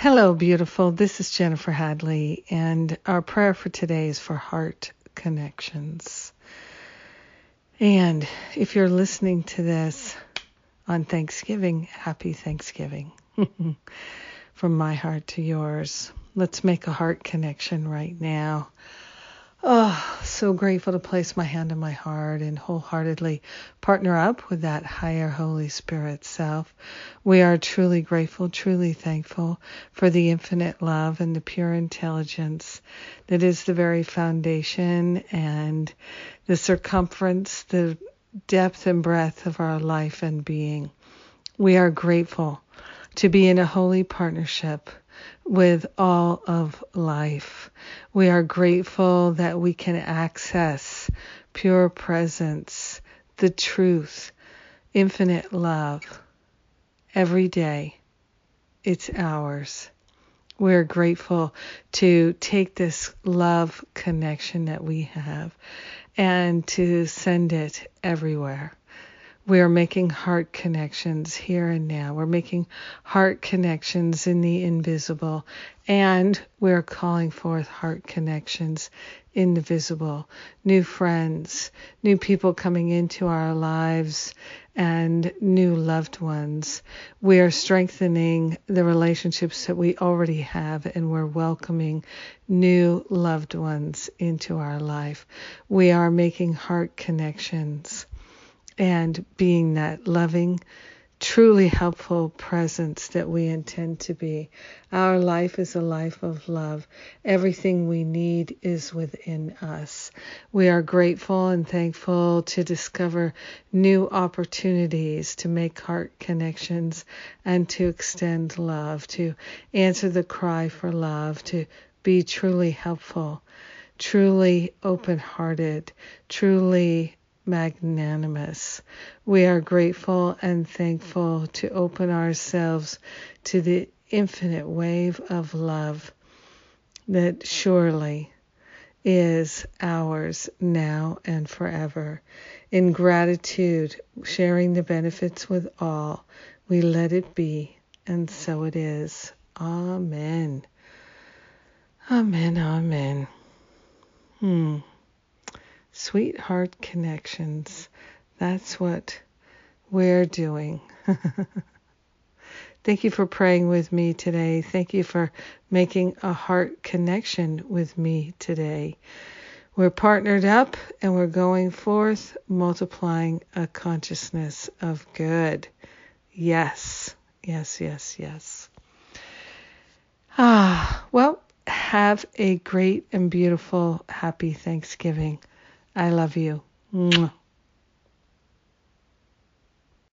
Hello, beautiful. This is Jennifer Hadley, and our prayer for today is for heart connections. And if you're listening to this on Thanksgiving, happy Thanksgiving. From my heart to yours. Let's make a heart connection right now. Oh, so grateful to place my hand in my heart and wholeheartedly partner up with that higher Holy Spirit self. We are truly grateful, truly thankful for the infinite love and the pure intelligence that is the very foundation and the circumference, the depth and breadth of our life and being. We are grateful to be in a holy partnership with all of life. We are grateful that we can access pure presence, the truth, infinite love every day. It's ours. We're grateful to take this love connection that we have and to send it everywhere. We are making heart connections here and now. We're making heart connections in the invisible, and we're calling forth heart connections in the visible. New friends, new people coming into our lives, and new loved ones. We are strengthening the relationships that we already have, and we're welcoming new loved ones into our life. We are making heart connections and being that loving, truly helpful presence that we intend to be. Our life is a life of love. Everything we need is within us. We are grateful and thankful to discover new opportunities to make heart connections and to extend love, to answer the cry for love, to be truly helpful, truly open hearted, truly magnanimous. We are grateful and thankful to open ourselves to the infinite wave of love that surely is ours now and forever. In gratitude, sharing the benefits with all, we let it be, and so it is. Amen. Amen. Amen. Hmm. Sweetheart Connections. That's what we're doing. Thank you for praying with me today. Thank you for making a heart connection with me today. We're partnered up and we're going forth, multiplying a consciousness of good. Yes, yes, yes, yes. Ah, well, have a great and beautiful, happy Thanksgiving. I love you. Mwah.